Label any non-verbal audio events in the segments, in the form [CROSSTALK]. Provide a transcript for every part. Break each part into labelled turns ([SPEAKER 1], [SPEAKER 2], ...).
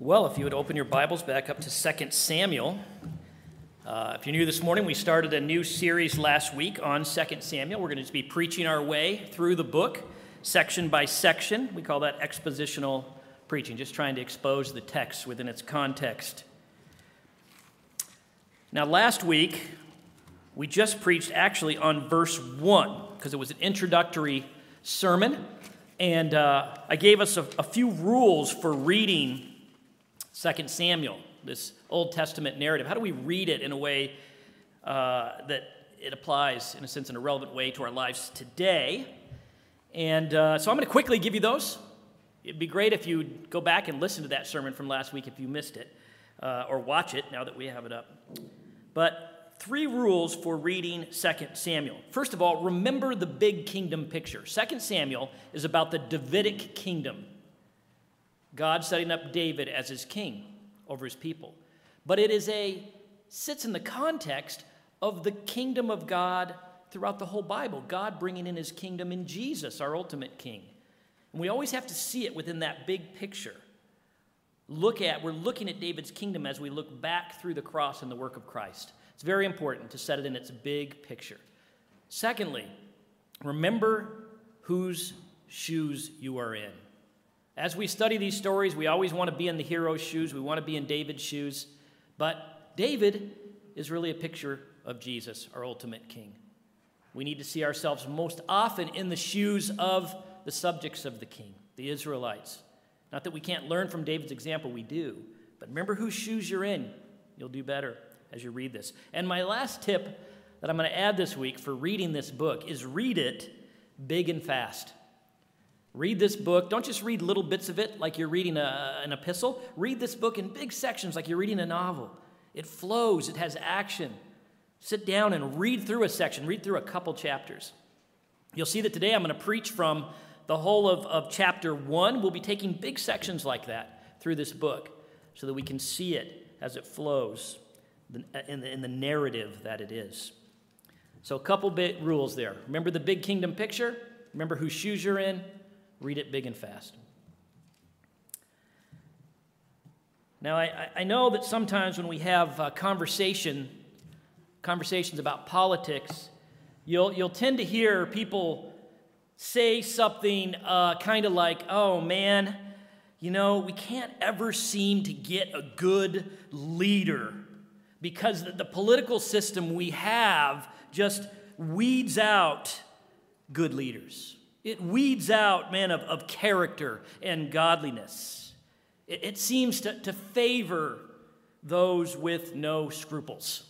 [SPEAKER 1] Well, if you would open your Bibles back up to 2 Samuel. Uh, if you're new this morning, we started a new series last week on 2 Samuel. We're going to be preaching our way through the book, section by section. We call that expositional preaching, just trying to expose the text within its context. Now, last week, we just preached actually on verse 1 because it was an introductory sermon. And uh, I gave us a, a few rules for reading 2 Samuel, this Old Testament narrative. How do we read it in a way uh, that it applies, in a sense, in a relevant way to our lives today? And uh, so I'm going to quickly give you those. It'd be great if you go back and listen to that sermon from last week if you missed it, uh, or watch it now that we have it up. But three rules for reading 2 Samuel. First of all, remember the big kingdom picture. 2 Samuel is about the Davidic kingdom. God setting up David as his king over his people. But it is a sits in the context of the kingdom of God throughout the whole Bible. God bringing in his kingdom in Jesus, our ultimate king. And we always have to see it within that big picture. Look at, we're looking at David's kingdom as we look back through the cross and the work of Christ. It's very important to set it in its big picture. Secondly, remember whose shoes you are in. As we study these stories, we always want to be in the hero's shoes, we want to be in David's shoes. But David is really a picture of Jesus, our ultimate king. We need to see ourselves most often in the shoes of the subjects of the king, the Israelites. Not that we can't learn from David's example, we do. But remember whose shoes you're in. You'll do better as you read this. And my last tip that I'm going to add this week for reading this book is read it big and fast. Read this book. Don't just read little bits of it like you're reading a, an epistle. Read this book in big sections like you're reading a novel. It flows, it has action. Sit down and read through a section, read through a couple chapters. You'll see that today I'm going to preach from the whole of, of chapter one. We'll be taking big sections like that through this book so that we can see it as it flows in the, in the narrative that it is. So, a couple bit rules there. Remember the big kingdom picture? Remember whose shoes you're in? Read it big and fast. Now, I, I know that sometimes when we have uh, conversation, conversations about politics, you'll, you'll tend to hear people say something uh, kind of like, oh man, you know, we can't ever seem to get a good leader because the, the political system we have just weeds out good leaders. It weeds out men of, of character and godliness. It, it seems to, to favor those with no scruples.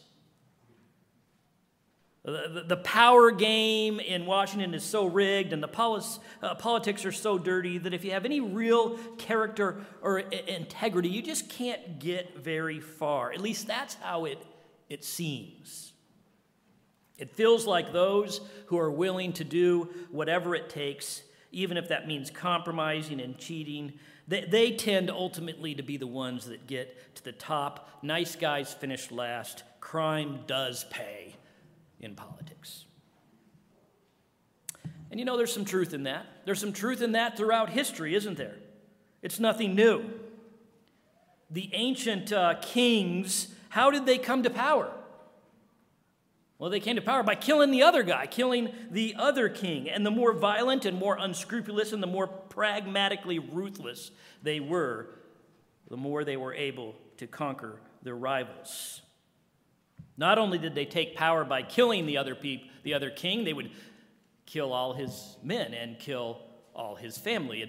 [SPEAKER 1] The, the, power game in Washington is so rigged and the polis, uh, politics are so dirty that if you have any real character or integrity, you just can't get very far. At least that's how it, it seems. It feels like those who are willing to do whatever it takes, even if that means compromising and cheating, they, they tend ultimately to be the ones that get to the top. Nice guys finish last. Crime does pay in politics. And you know, there's some truth in that. There's some truth in that throughout history, isn't there? It's nothing new. The ancient uh, kings, how did they come to power? Well, they came to power by killing the other guy, killing the other king. And the more violent and more unscrupulous and the more pragmatically ruthless they were, the more they were able to conquer their rivals. Not only did they take power by killing the other, peop- the other king, they would kill all his men and kill all his family,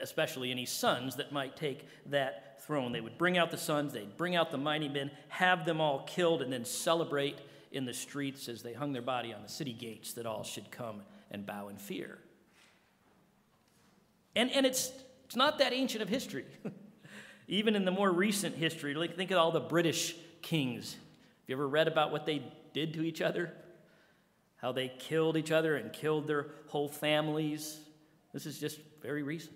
[SPEAKER 1] especially any sons that might take that throne. They would bring out the sons, they'd bring out the mighty men, have them all killed, and then celebrate in the streets as they hung their body on the city gates that all should come and bow in fear. And, and it's, it's not that ancient of history. [LAUGHS] Even in the more recent history, like think of all the British kings. Have you ever read about what they did to each other? How they killed each other and killed their whole families? This is just very recent.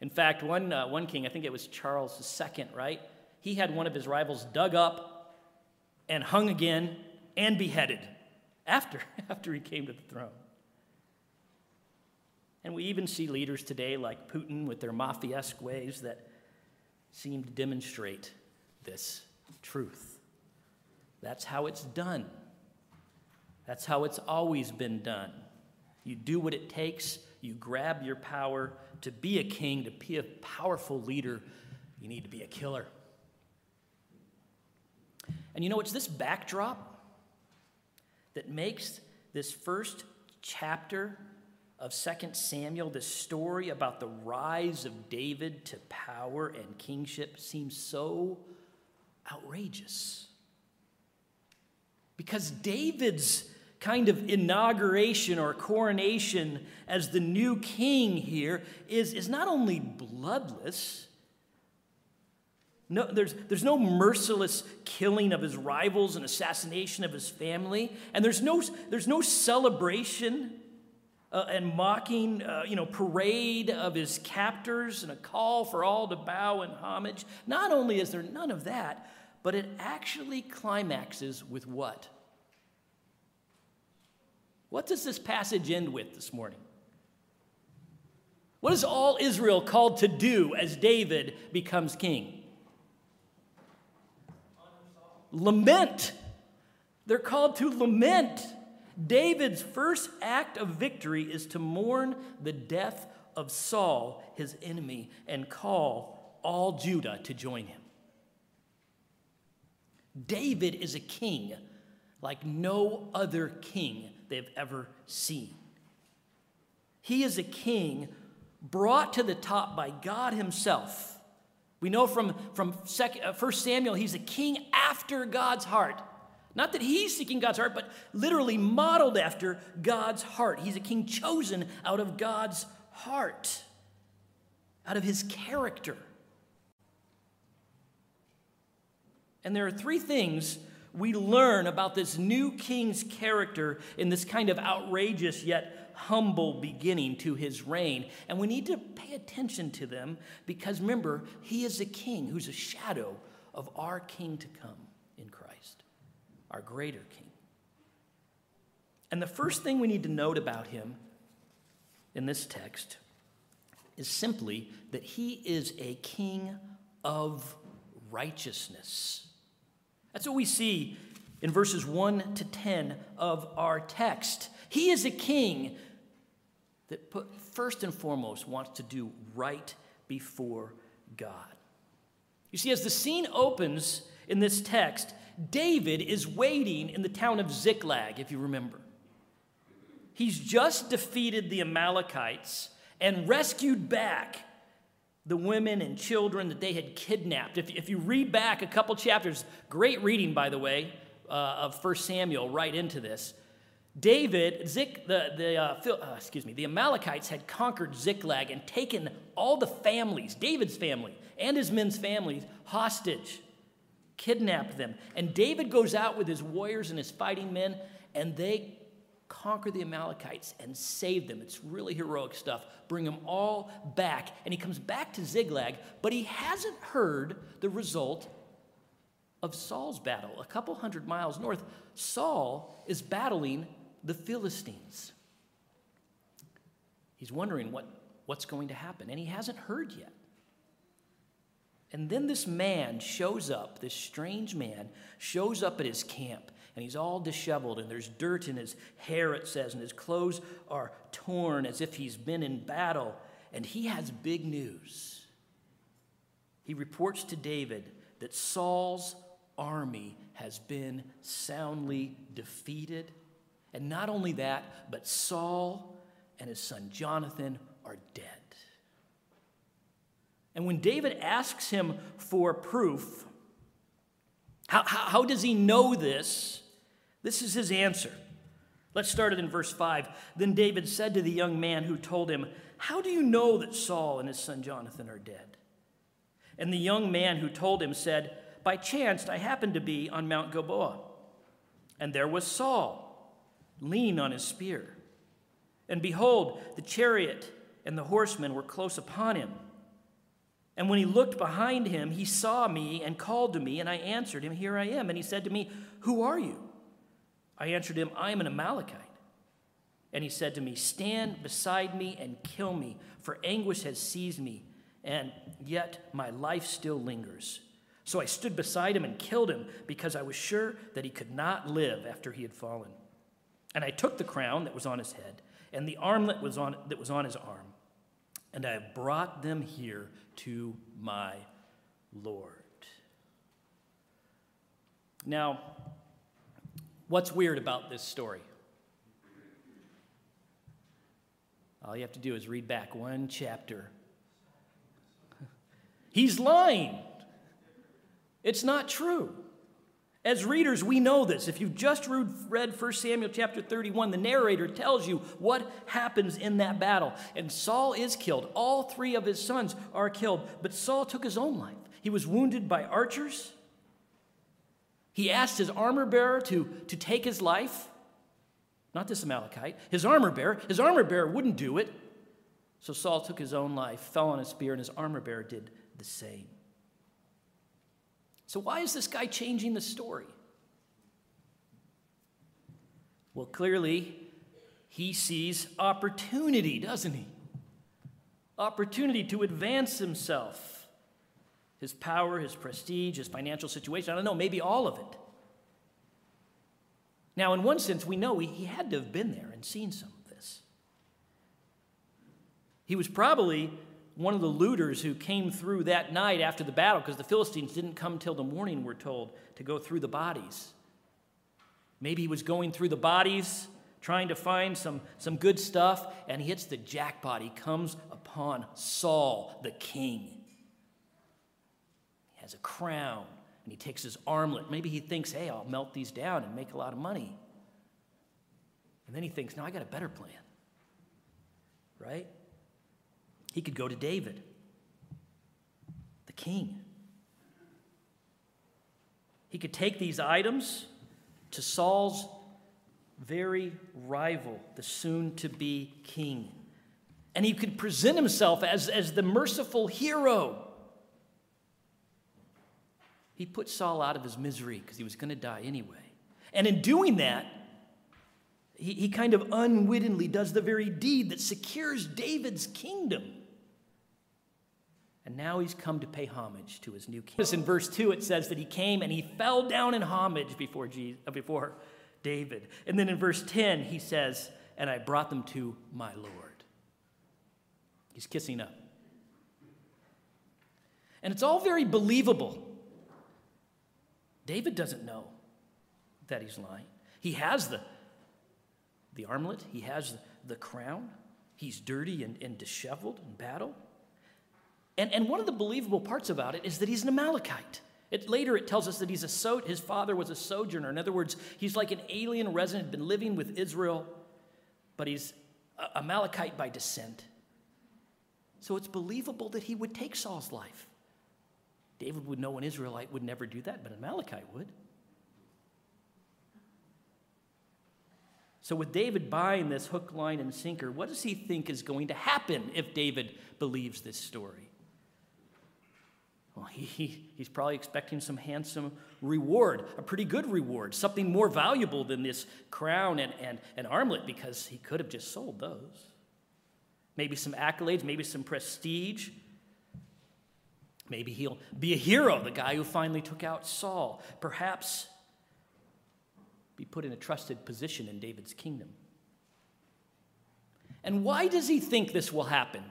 [SPEAKER 1] In fact, one, uh, one king, I think it was Charles II, right? He had one of his rivals dug up and hung again and beheaded after, [LAUGHS] after he came to the throne. And we even see leaders today like Putin with their mafia esque ways that seem to demonstrate this truth. That's how it's done. That's how it's always been done. You do what it takes, you grab your power to be a king, to be a powerful leader, you need to be a killer. And you know, it's this backdrop that makes this first chapter of 2 Samuel, this story about the rise of David to power and kingship, seem so outrageous. Because David's kind of inauguration or coronation as the new king here is, is not only bloodless, no, there's, there's no merciless killing of his rivals and assassination of his family, and there's no, there's no celebration uh, and mocking, uh, you know, parade of his captors and a call for all to bow in homage. Not only is there none of that, but it actually climaxes with what? What does this passage end with this morning? What is all Israel called to do as David becomes king? Lament. They're called to lament. David's first act of victory is to mourn the death of Saul, his enemy, and call all Judah to join him. David is a king like no other king they've ever seen. He is a king brought to the top by God Himself. We know from, from 1 uh, Samuel, he's a king after God's heart. Not that he's seeking God's heart, but literally modeled after God's heart. He's a king chosen out of God's heart, out of his character. And there are three things we learn about this new king's character in this kind of outrageous yet humble beginning to his reign. And we need to pay attention to them because remember, he is a king who's a shadow of our king to come in Christ, our greater king. And the first thing we need to note about him in this text is simply that he is a king of righteousness. That's what we see in verses 1 to 10 of our text. He is a king that put, first and foremost wants to do right before God. You see, as the scene opens in this text, David is waiting in the town of Ziklag, if you remember. He's just defeated the Amalekites and rescued back the women and children that they had kidnapped. If, if you read back a couple chapters, great reading, by the way, uh, of 1 Samuel right into this. David, Zik, the, the uh, uh, excuse me, the Amalekites had conquered Ziklag and taken all the families, David's family and his men's families, hostage, kidnapped them. And David goes out with his warriors and his fighting men, and they conquer the Amalekites and save them. It's really heroic stuff. Bring them all back. And he comes back to Ziklag, but he hasn't heard the result of Saul's battle. A couple hundred miles north, Saul is battling the Philistines. He's wondering what, what's going to happen, and he hasn't heard yet. And then this man shows up, this strange man shows up at his camp and he's all disheveled, and there's dirt in his hair, it says, and his clothes are torn as if he's been in battle. And he has big news. He reports to David that Saul's army has been soundly defeated. And not only that, but Saul and his son Jonathan are dead. And when David asks him for proof, how, how, how, does he know this? This is his answer. Let's start it in verse 5. Then David said to the young man who told him, How do you know that Saul and his son Jonathan are dead? And the young man who told him said, By chance I happened to be on Mount Gilboa, and there was Saul, leaning on his spear. And behold, the chariot and the horsemen were close upon him. And when he looked behind him, he saw me and called to me, and I answered him, Here I am. And he said to me, Who are you? I answered him, I am an Amalekite. And he said to me, Stand beside me and kill me, for anguish has seized me, and yet my life still lingers. So I stood beside him and killed him because I was sure that he could not live after he had fallen. And I took the crown that was on his head and the armlet was on, that was on his arm, and I brought them here to my Lord. Now, what's weird about this story? All you have to do is read back one chapter. [LAUGHS] He's lying. It's not true. As readers, we know this. If you've just read 1 Samuel chapter 31, the narrator tells you what happens in that battle. And Saul is killed. All three of his sons are killed. But Saul took his own life. He was wounded by archers. He asked his armor bearer to, to take his life. Not this Amalekite, his armor bearer. His armor bearer wouldn't do it. So Saul took his own life, fell on a spear, and his armor bearer did the same. So, why is this guy changing the story? Well, clearly, he sees opportunity, doesn't he? Opportunity to advance himself, his power, his prestige, his financial situation. I don't know, maybe all of it. Now, in one sense, we know he, he had to have been there and seen some of this. He was probably one of the looters who came through that night after the battle, because the Philistines didn't come till the morning, we're told, to go through the bodies. Maybe he was going through the bodies, trying to find some, some good stuff, and he hits the jackpot. He comes upon Saul, the king. He has a crown, and he takes his armlet. Maybe he thinks, hey, I'll melt these down and make a lot of money. And then he thinks, no, I got a better plan. Right? He could go to David, the king. He could take these items to Saul's very rival, the soon to be king. And he could present himself as, as the merciful hero. He put Saul out of his misery because he was going to die anyway. And in doing that, he, he kind of unwittingly does the very deed that secures David's kingdom. And now he's come to pay homage to his new king. In verse 2, it says that he came and he fell down in homage before, Jesus, uh, before David. And then in verse 10, he says, And I brought them to my Lord. He's kissing up. And it's all very believable. David doesn't know that he's lying. He has the, the armlet, he has the, crown, he's dirty and, and disheveled in battle. And, and one of the believable parts about it is that he's an Amalekite. It, later, it tells us that he's a so, his father was a sojourner. In other words, he's like an alien resident, been living with Israel, but he's a Amalekite by descent. So it's believable that he would take Saul's life. David would know an Israelite would never do that, but an Amalekite would. So, with David buying this hook, line, and sinker, what does he think is going to happen if David believes this story? Well, [LAUGHS] he, he's probably expecting some handsome reward, a pretty good reward, something more valuable than this crown and, and, and armlet because he could have just sold those. Maybe some accolades, maybe some prestige. Maybe he'll be a hero, the guy who finally took out Saul. Perhaps be put in a trusted position in David's kingdom. And why does he think this will happen?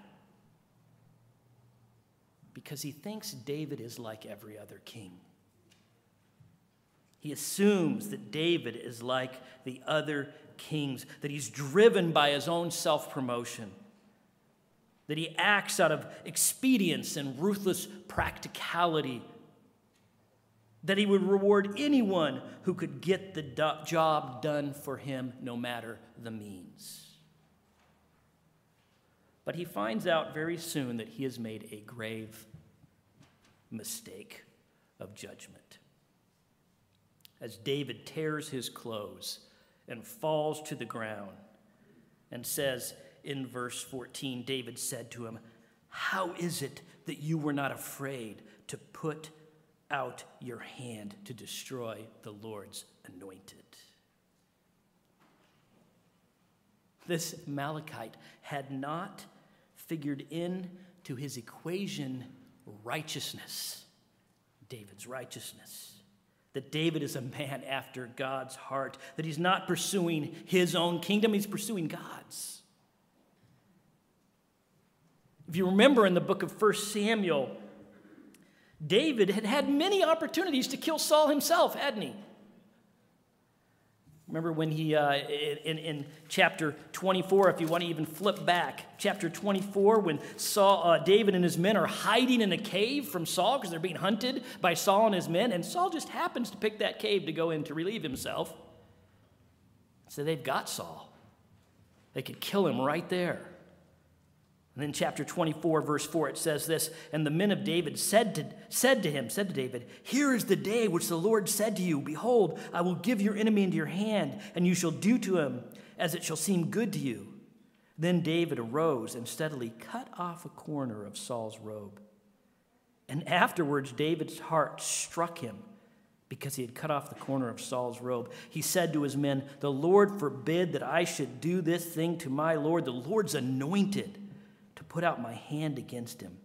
[SPEAKER 1] Because he thinks David is like every other king. He assumes that David is like the other kings, that he's driven by his own self promotion, that he acts out of expedience and ruthless practicality, that he would reward anyone who could get the do- job done for him, no matter the means. But he finds out very soon that he has made a grave mistake of judgment. As David tears his clothes and falls to the ground and says in verse 14, David said to him, How is it that you were not afraid to put out your hand to destroy the Lord's anointed? This Amalekite had not figured in to his equation righteousness, David's righteousness. That David is a man after God's heart, that he's not pursuing his own kingdom, he's pursuing God's. If you remember in the book of 1 Samuel, David had had many opportunities to kill Saul himself, hadn't he? Remember when he, uh, in, in chapter 24, if you want to even flip back, chapter 24, when Saul, uh, David and his men are hiding in a cave from Saul because they're being hunted by Saul and his men, and Saul just happens to pick that cave to go in to relieve himself. So they've got Saul. They could kill him right there. And then chapter 24, verse 4, it says this And the men of David said to, said to him, said to David, Here is the day which the Lord said to you, Behold, I will give your enemy into your hand, and you shall do to him as it shall seem good to you. Then David arose and steadily cut off a corner of Saul's robe. And afterwards, David's heart struck him because he had cut off the corner of Saul's robe. He said to his men, The Lord forbid that I should do this thing to my Lord, the Lord's anointed put out my hand against him,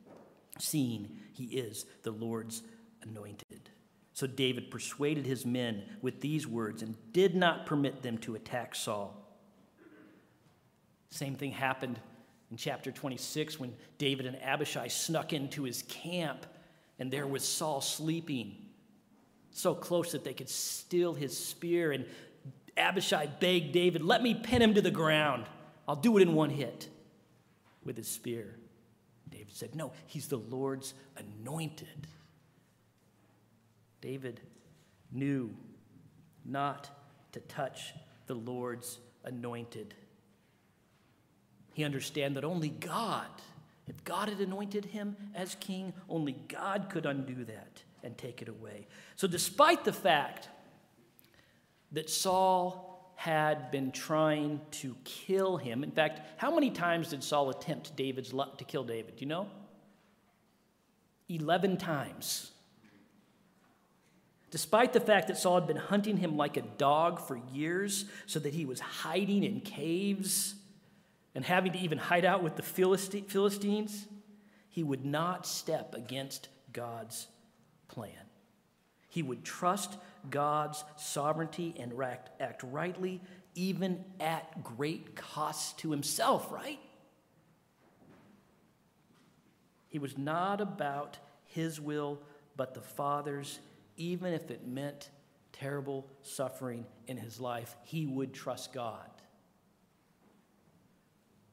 [SPEAKER 1] seeing he is the Lord's anointed. So David persuaded his men with these words and did not permit them to attack Saul. Same thing happened in chapter 26 when David and Abishai snuck into his camp, and there was Saul sleeping so close that they could steal his spear. And Abishai begged David, Let me pin him to the ground. I'll do it in one hit with his spear. David said, No, he's the Lord's anointed. David knew not to touch the Lord's anointed. He understood that only God, if God had anointed him as king, only God could undo that and take it away. So, despite the fact that Saul had been trying to kill him. In fact, how many times did Saul attempt David's luck to kill David? Do you know? 11 times. Despite the fact that Saul had been hunting him like a dog for years, so that he was hiding in caves and having to even hide out with the Philistines, he would not step against God's plan. He would trust God's sovereignty and act, rightly, even at great cost to himself, right? He was not about his will, but the Father's, even if it meant terrible suffering in his life, he would trust God.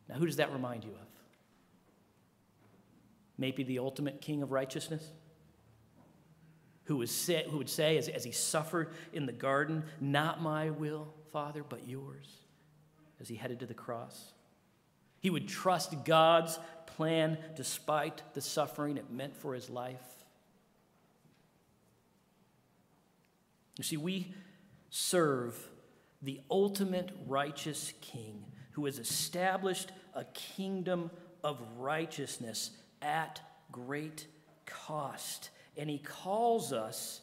[SPEAKER 1] Now, who does that remind you of? Maybe the ultimate king of righteousness? Who, was say, who would say, as, as he suffered in the garden, Not my will, Father, but yours, as he headed to the cross. He would trust God's plan despite the suffering it meant for his life. You see, we serve the ultimate righteous king who has established a kingdom of righteousness at great cost and he calls us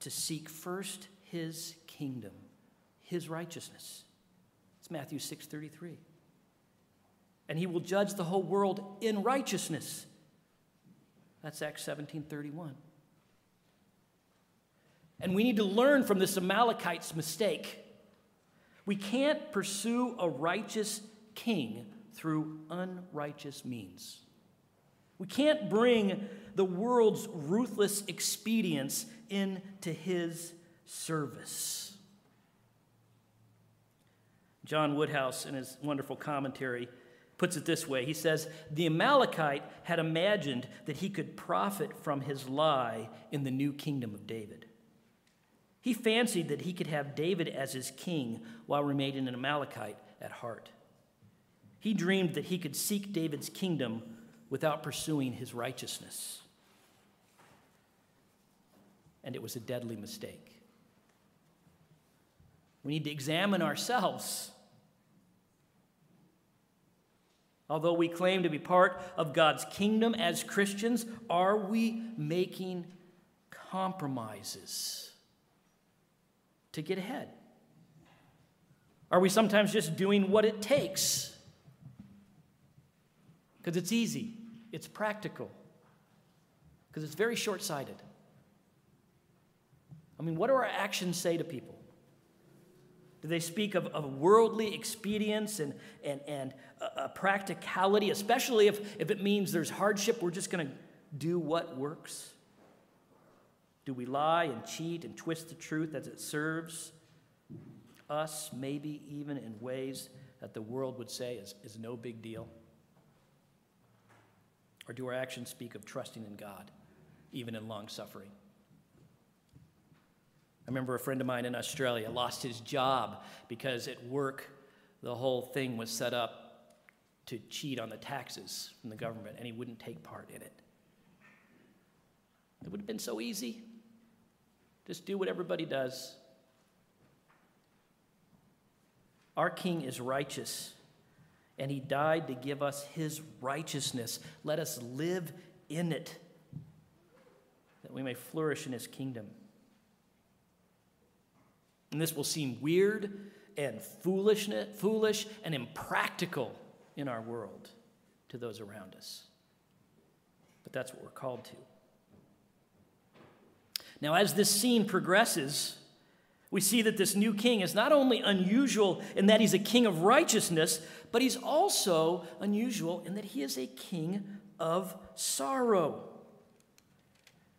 [SPEAKER 1] to seek first his kingdom, his righteousness. It's Matthew 6:33. And he will judge the whole world in righteousness. That's Acts 17:31. And we need to learn from this Amalekite's mistake. We can't pursue a righteous king through unrighteous means. We can't bring the world's ruthless expedience into his service. John Woodhouse, in his wonderful commentary, puts it this way He says, The Amalekite had imagined that he could profit from his lie in the new kingdom of David. He fancied that he could have David as his king while remaining an Amalekite at heart. He dreamed that he could seek David's kingdom without pursuing his righteousness. And it was a deadly mistake. We need to examine ourselves. Although we claim to be part of God's kingdom as Christians, are we making compromises to get ahead? Are we sometimes just doing what it takes? Because it's easy. It's practical because it's very short sighted. I mean, what do our actions say to people? Do they speak of, of worldly expedience and, and, and a, a practicality, especially if, if it means there's hardship, we're just going to do what works? Do we lie and cheat and twist the truth as it serves us, maybe even in ways that the world would say is, is no big deal? Or do our actions speak of trusting in God, even in long suffering? I remember a friend of mine in Australia lost his job because at work the whole thing was set up to cheat on the taxes from the government and he wouldn't take part in it. It would have been so easy. Just do what everybody does. Our King is righteous, and he died to give us his righteousness. Let us live in it, that we may flourish in his kingdom. And this will seem weird and foolish, foolish and impractical in our world to those around us. But that's what we're called to. Now, as this scene progresses, we see that this new king is not only unusual in that he's a king of righteousness, but he's also unusual in that he is a king of sorrow.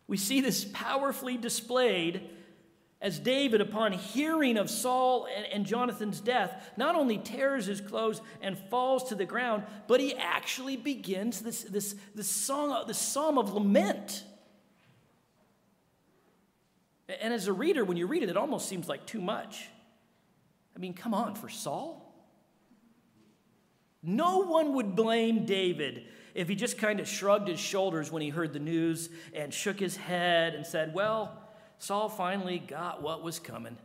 [SPEAKER 1] We see this powerfully displayed as David, upon hearing of Saul and, and, Jonathan's death, not only tears his clothes and falls to the ground, but he actually begins this, this, this, song, this psalm of lament. And as a reader, when you read it, it almost seems like too much. I mean, come on, for Saul? No one would blame David if he just kind of shrugged his shoulders when he heard the news and shook his head and said, Well, Saul finally got what was coming.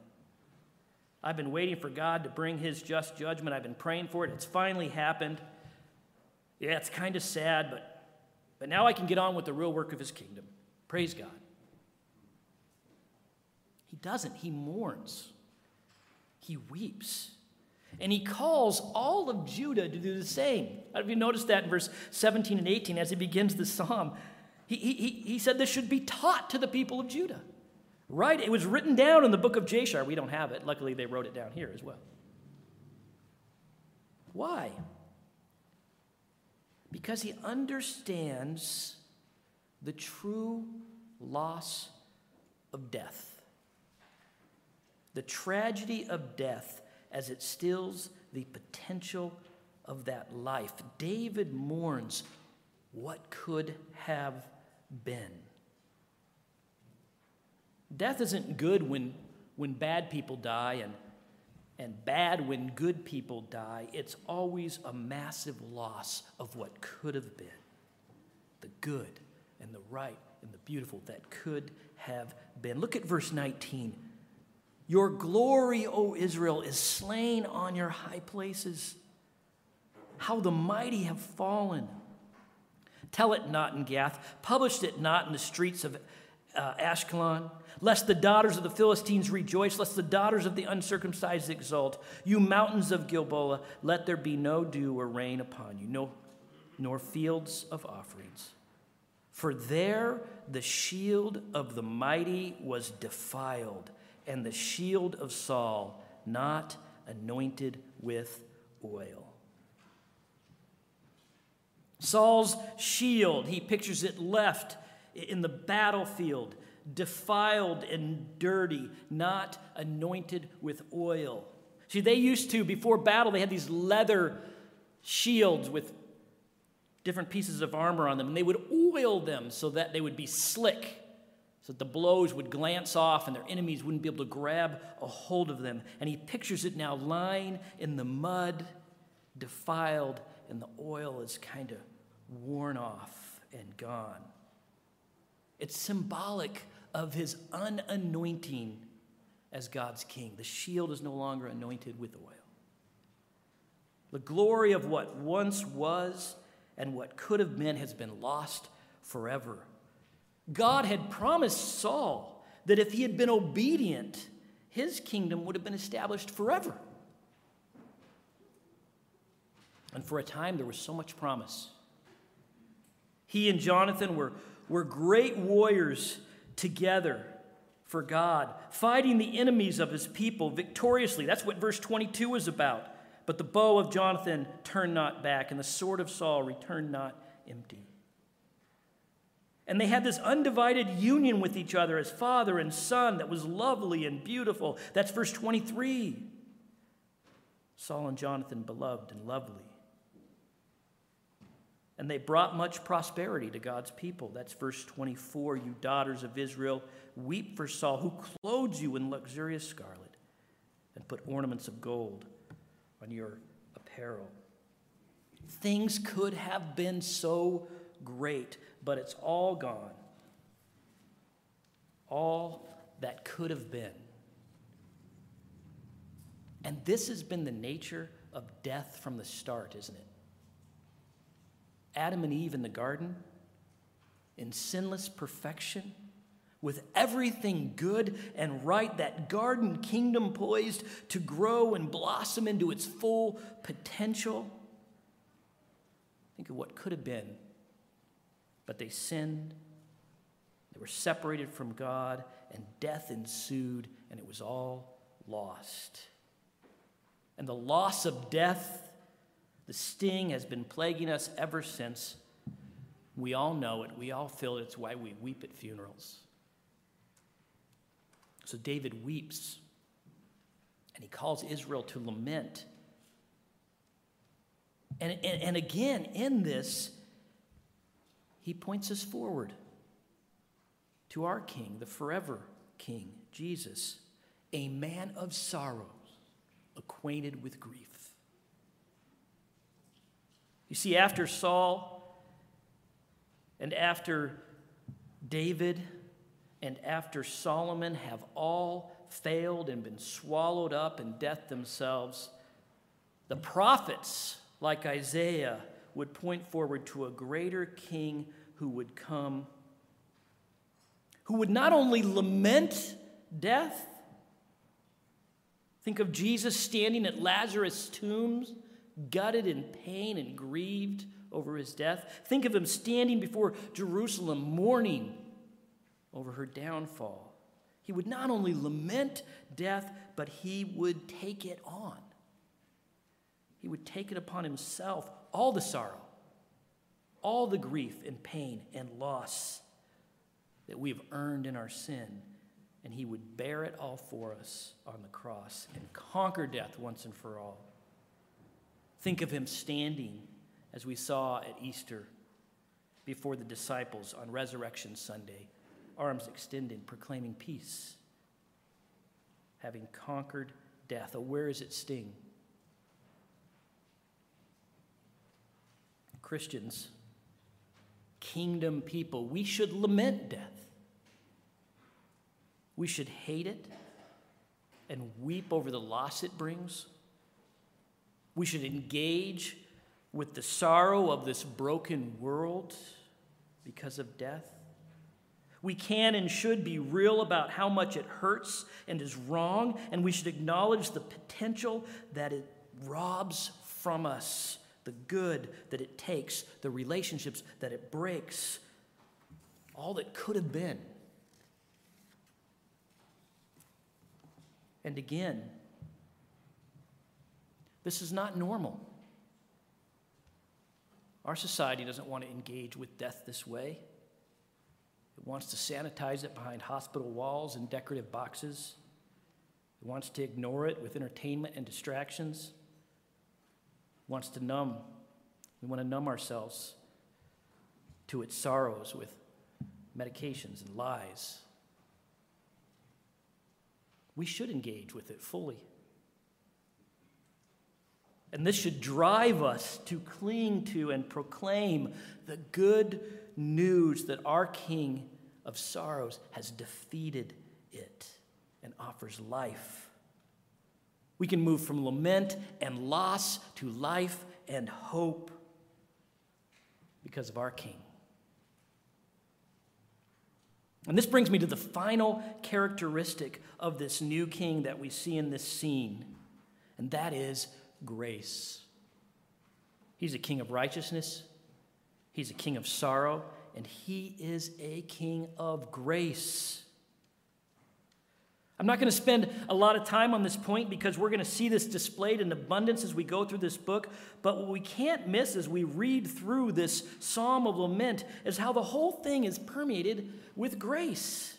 [SPEAKER 1] I've been waiting for God to bring his just judgment. I've been praying for it. It's finally happened. Yeah, it's kind of sad, but, but now I can get on with the real work of his kingdom. Praise God. He doesn't, he mourns, he weeps. And he calls all of Judah to do the same. Have you noticed that in verse 17 and 18 as he begins the psalm? He, he, he said this should be taught to the people of Judah. Right? It was written down in the book of Jashar. We don't have it. Luckily, they wrote it down here as well. Why? Because he understands the true loss of death, the tragedy of death as it stills the potential of that life. David mourns what could have been. Death isn't good when, when bad people die and, and bad when good people die. It's always a massive loss of what could have been the good and the right and the beautiful that could have been. Look at verse 19. Your glory, O Israel, is slain on your high places. How the mighty have fallen. Tell it not in Gath, publish it not in the streets of uh, Ashkelon lest the daughters of the Philistines rejoice, lest the daughters of the uncircumcised exult. You mountains of Gilboa, let there be no dew or rain upon you, no, nor fields of offerings. For there the shield of the mighty was defiled, and the shield of Saul not anointed with oil. Saul's shield, he pictures it left in the battlefield defiled and dirty, not anointed with oil. See, they used to, before battle, they had these leather shields with different pieces of armor on them, and they would oil them so that they would be slick, so that the blows would glance off and their enemies wouldn't be able to grab a hold of them. And he pictures it now lying in the mud, defiled, and the oil is kind of worn off and gone. It's symbolic of his unanointing as God's king. The shield is no longer anointed with oil. The glory of what once was and what could have been has been lost forever. God had promised Saul that if he had been obedient, his kingdom would have been established forever. And for a time, there was so much promise. He and Jonathan were, were great warriors together for God, fighting the enemies of his people victoriously. That's what verse 22 is about. But the bow of Jonathan turned not back, and the sword of Saul returned not empty. And they had this undivided union with each other as father and son that was lovely and beautiful. That's verse 23. Saul and Jonathan, beloved and lovely. And they brought much prosperity to God's people. That's verse 24. You daughters of Israel, weep for Saul, who clothes you in luxurious scarlet and put ornaments of gold on your apparel. Things could have been so great, but it's all gone. All that could have been. And this has been the nature of death from the start, isn't it? Adam and Eve in the garden, in sinless perfection, with everything good and right, that garden kingdom poised to grow and blossom into its full potential. Think of what could have been. But they sinned, they were separated from God, and death ensued, and it was all lost. And the loss of death, the sting, has been plaguing us ever since. We all know it, we all feel it. It's why we weep at funerals. So David weeps, and he calls Israel to lament. And, and, and again, in this, he points us forward to our King, the forever King, Jesus, a man of sorrows, acquainted with grief. You see, after Saul and after David and after Solomon have all failed and been swallowed up in death themselves, the prophets, like Isaiah, would point forward to a greater king who would come, who would not only lament death, think of Jesus standing at Lazarus' tombs, gutted in pain and grieved over his death. Think of him standing before Jerusalem, mourning over her downfall. He would not only lament death, but he would take it on. He would take it upon himself, all the sorrow, all the grief and pain and loss that we have earned in our sin, and he would bear it all for us on the cross and conquer death once and for all. Think of him standing, as we saw at Easter, before the disciples on Resurrection Sunday arms extended, proclaiming peace, having conquered death. Oh, where is its sting? Christians, kingdom people, we should lament death. We should hate it and weep over the loss it brings. We should engage with the sorrow of this broken world because of death. We can and should be real about how much it hurts and is wrong, and we should acknowledge the potential that it robs from us, the good that it takes, the relationships that it breaks, all that could have been. And again, this is not normal. Our society doesn't want to engage with death this way. It wants to sanitize it behind hospital walls and decorative boxes. It wants to ignore it with entertainment and distractions. Wants to numb. We want to numb ourselves to its sorrows with medications and lies. We should engage with it fully. And this should drive us to cling to and proclaim the good news that our King of sorrows has defeated it and offers life. We can move from lament and loss to life and hope because of our King. And this brings me to the final characteristic of this new king that we see in this scene, and that is grace. He's a king of righteousness, He's a king of sorrow, and he is a king of grace. I'm not going to spend a lot of time on this point because we're going to see this displayed in abundance as we go through this book. But what we can't miss as we read through this psalm of lament is how the whole thing is permeated with grace.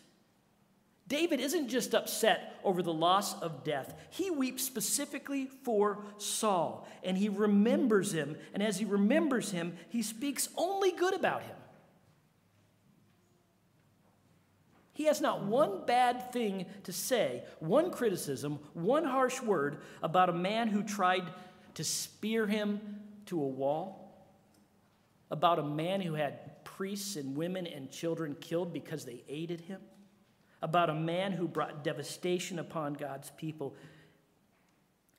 [SPEAKER 1] David isn't just upset over the loss of death. He weeps specifically for Saul, and he remembers him. And as he remembers him, he speaks only good about him. He has not one bad thing to say, one criticism, one harsh word about a man who tried to spear him to a wall, about a man who had priests and women and children killed because they aided him, about a man who brought devastation upon God's people.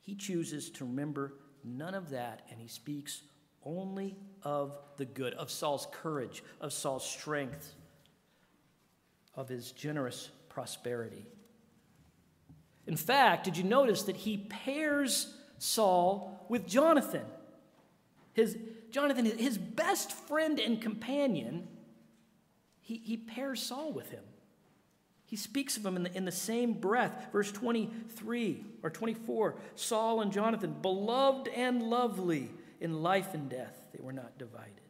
[SPEAKER 1] He chooses to remember none of that, and he speaks only of the good, of Saul's courage, of Saul's strength, of his generous prosperity. In fact, did you notice that he pairs Saul with Jonathan? His, Jonathan, his best friend and companion, he, he pairs Saul with him. He speaks of him in the, in the same breath. Verse 23 or 24 Saul and Jonathan, beloved and lovely in life and death, they were not divided.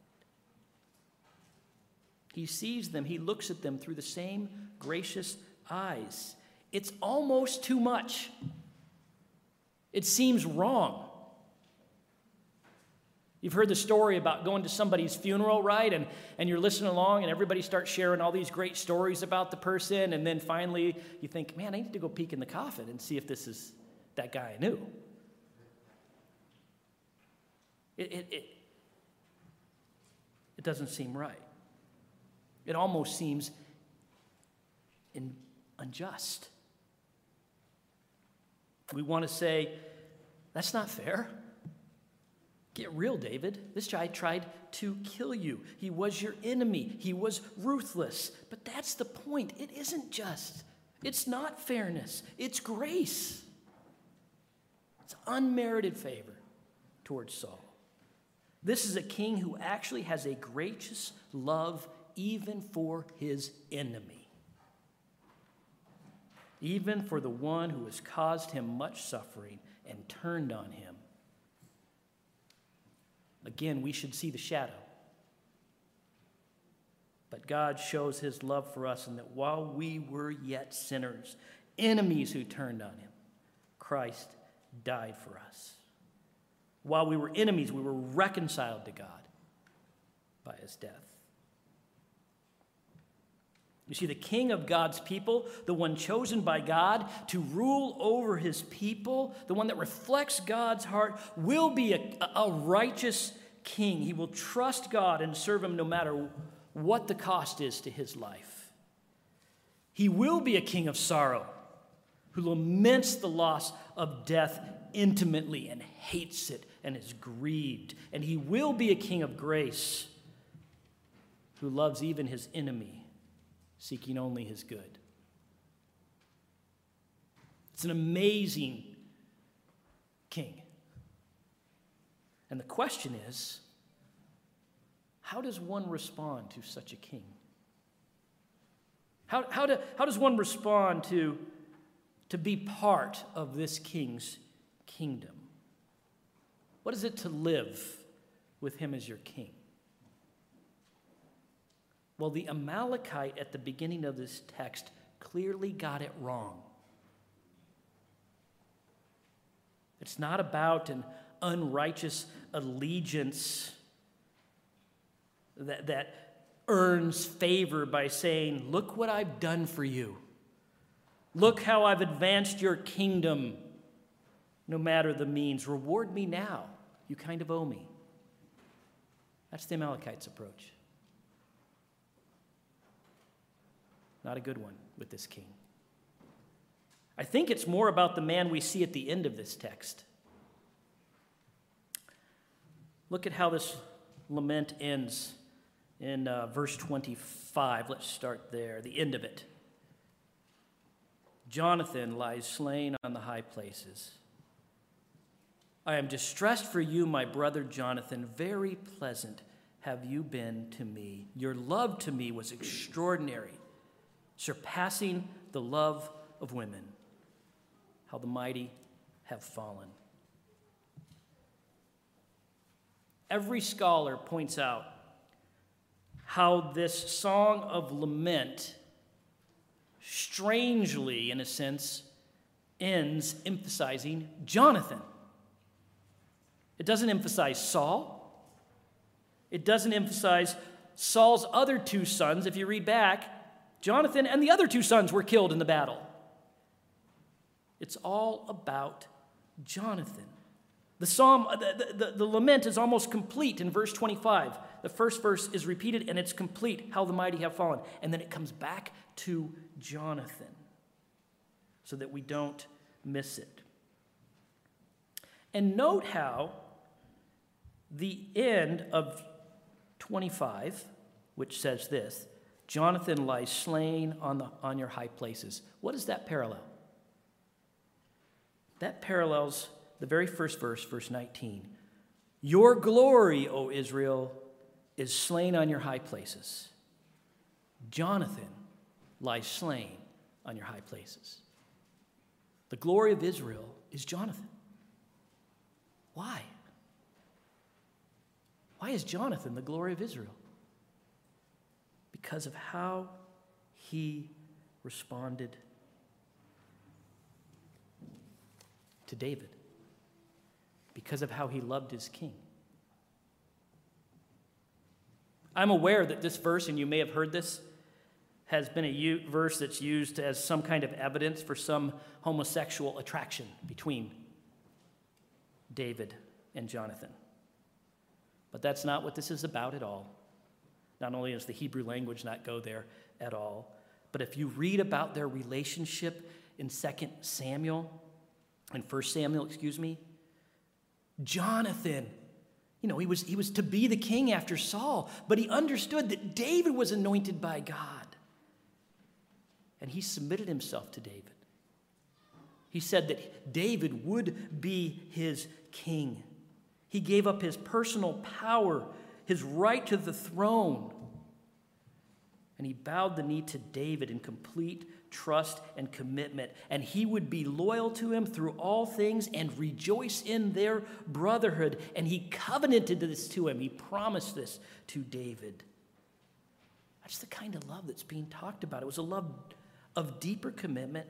[SPEAKER 1] He sees them, he looks at them through the same gracious eyes. It's almost too much. It seems wrong. You've heard the story about going to somebody's funeral, right? And, and you're listening along, and everybody starts sharing all these great stories about the person. And then finally, you think, man, I need to go peek in the coffin and see if this is that guy I knew. It, it, it, it doesn't seem right. It almost seems in, unjust. We want to say, that's not fair. Get real, David. This guy tried to kill you. He was your enemy. He was ruthless. But that's the point. It isn't just, it's not fairness, it's grace. It's unmerited favor towards Saul. This is a king who actually has a gracious love even for his enemy, even for the one who has caused him much suffering and turned on him. Again, we should see the shadow. But God shows his love for us, and that while we were yet sinners, enemies who turned on him, Christ died for us. While we were enemies, we were reconciled to God by his death. You see, the king of God's people, the one chosen by God to rule over his people, the one that reflects God's heart, will be a, a righteous king. He will trust God and serve him no matter what the cost is to his life. He will be a king of sorrow who laments the loss of death intimately and hates it and is grieved. And he will be a king of grace who loves even his enemy seeking only his good. It's an amazing king. And the question is how does one respond to such a king? How, how, do, how does one respond to, to be part of this king's kingdom? What is it to live with him as your king? Well, the Amalekite at the beginning of this text clearly got it wrong. It's not about an unrighteous allegiance that, that earns favor by saying, Look what I've done for you. Look how I've advanced your kingdom, no matter the means. Reward me now. You kind of owe me. That's the Amalekite's approach. Not a good one with this king. I think it's more about the man we see at the end of this text. Look at how this lament ends in uh, verse 25. Let's start there, the end of it. Jonathan lies slain on the high places. I am distressed for you, my brother Jonathan, very pleasant have you been to me. Your love to me was extraordinary, surpassing the love of women. How the mighty have fallen. Every scholar points out how this song of lament, strangely, in a sense, ends emphasizing Jonathan. It doesn't emphasize Saul. It doesn't emphasize Saul's other two sons. If you read back, Jonathan and the other two sons were killed in the battle. It's all about Jonathan. The psalm, the, the, the, lament is almost complete in verse 25. The first verse is repeated and it's complete, how the mighty have fallen. And then it comes back to Jonathan so that we don't miss it. And note how the end of 25, which says this Jonathan lies slain on, the, on your high places. What does that parallel? That parallels the very first verse, verse 19. Your glory, O Israel, is slain on your high places. Jonathan lies slain on your high places. The glory of Israel is Jonathan. Why? Why is Jonathan the glory of Israel? Because of how he responded to David, because of how he loved his king. I'm aware that this verse, and you may have heard this, has been a u- verse that's used as some kind of evidence for some homosexual attraction between David and Jonathan. But that's not what this is about at all. Not only does the Hebrew language not go there at all, but if you read about their relationship in 2 Samuel, in 1 Samuel, excuse me, Jonathan, you know, he was, he was to be the king after Saul, but he understood that David was anointed by God. And he submitted himself to David. He said that David would be his king. He gave up his personal power, his right to the throne. And he bowed the knee to David in complete trust and commitment. And he would be loyal to him through all things and rejoice in their brotherhood. And he covenanted this to him, he promised this to David. That's the kind of love that's being talked about. It was a love of deeper commitment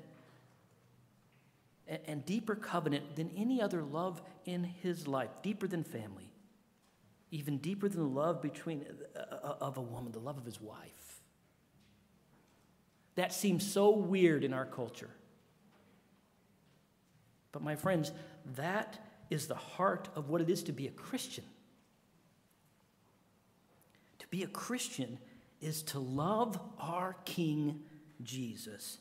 [SPEAKER 1] and deeper covenant than any other love in his life, deeper than family, even deeper than the love between uh, uh, of a woman, the love of his wife. That seems so weird in our culture. But my friends, that is the heart of what it is to be a Christian. To be a Christian is to love our King Jesus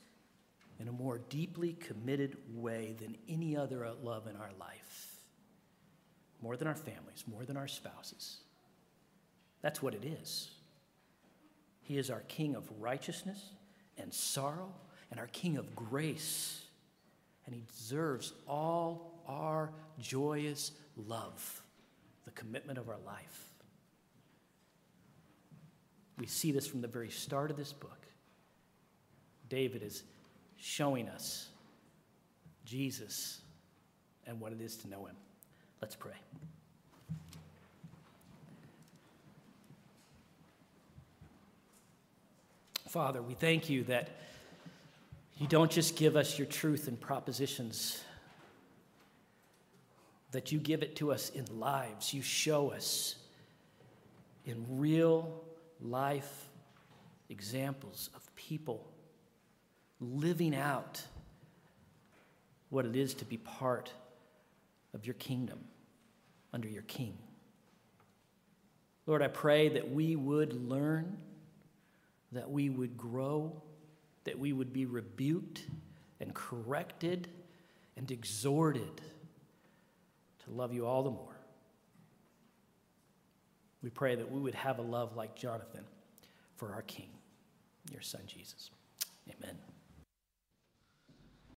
[SPEAKER 1] in a more deeply committed way than any other love in our life. More than our families, more than our spouses. That's what it is. He is our King of righteousness and sorrow and our King of grace. And He deserves all our joyous love, the commitment of our life. We see this from the very start of this book. David is showing us Jesus and what it is to know him. Let's pray. Father, we thank you that you don't just give us your truth and propositions, that you give it to us in lives. You show us in real life examples of people living out what it is to be part of your kingdom under your king. Lord, I pray that we would learn, that we would grow, that we would be rebuked and corrected and exhorted to love you all the more. We pray that we would have a love like Jonathan for our King, your son Jesus. Amen.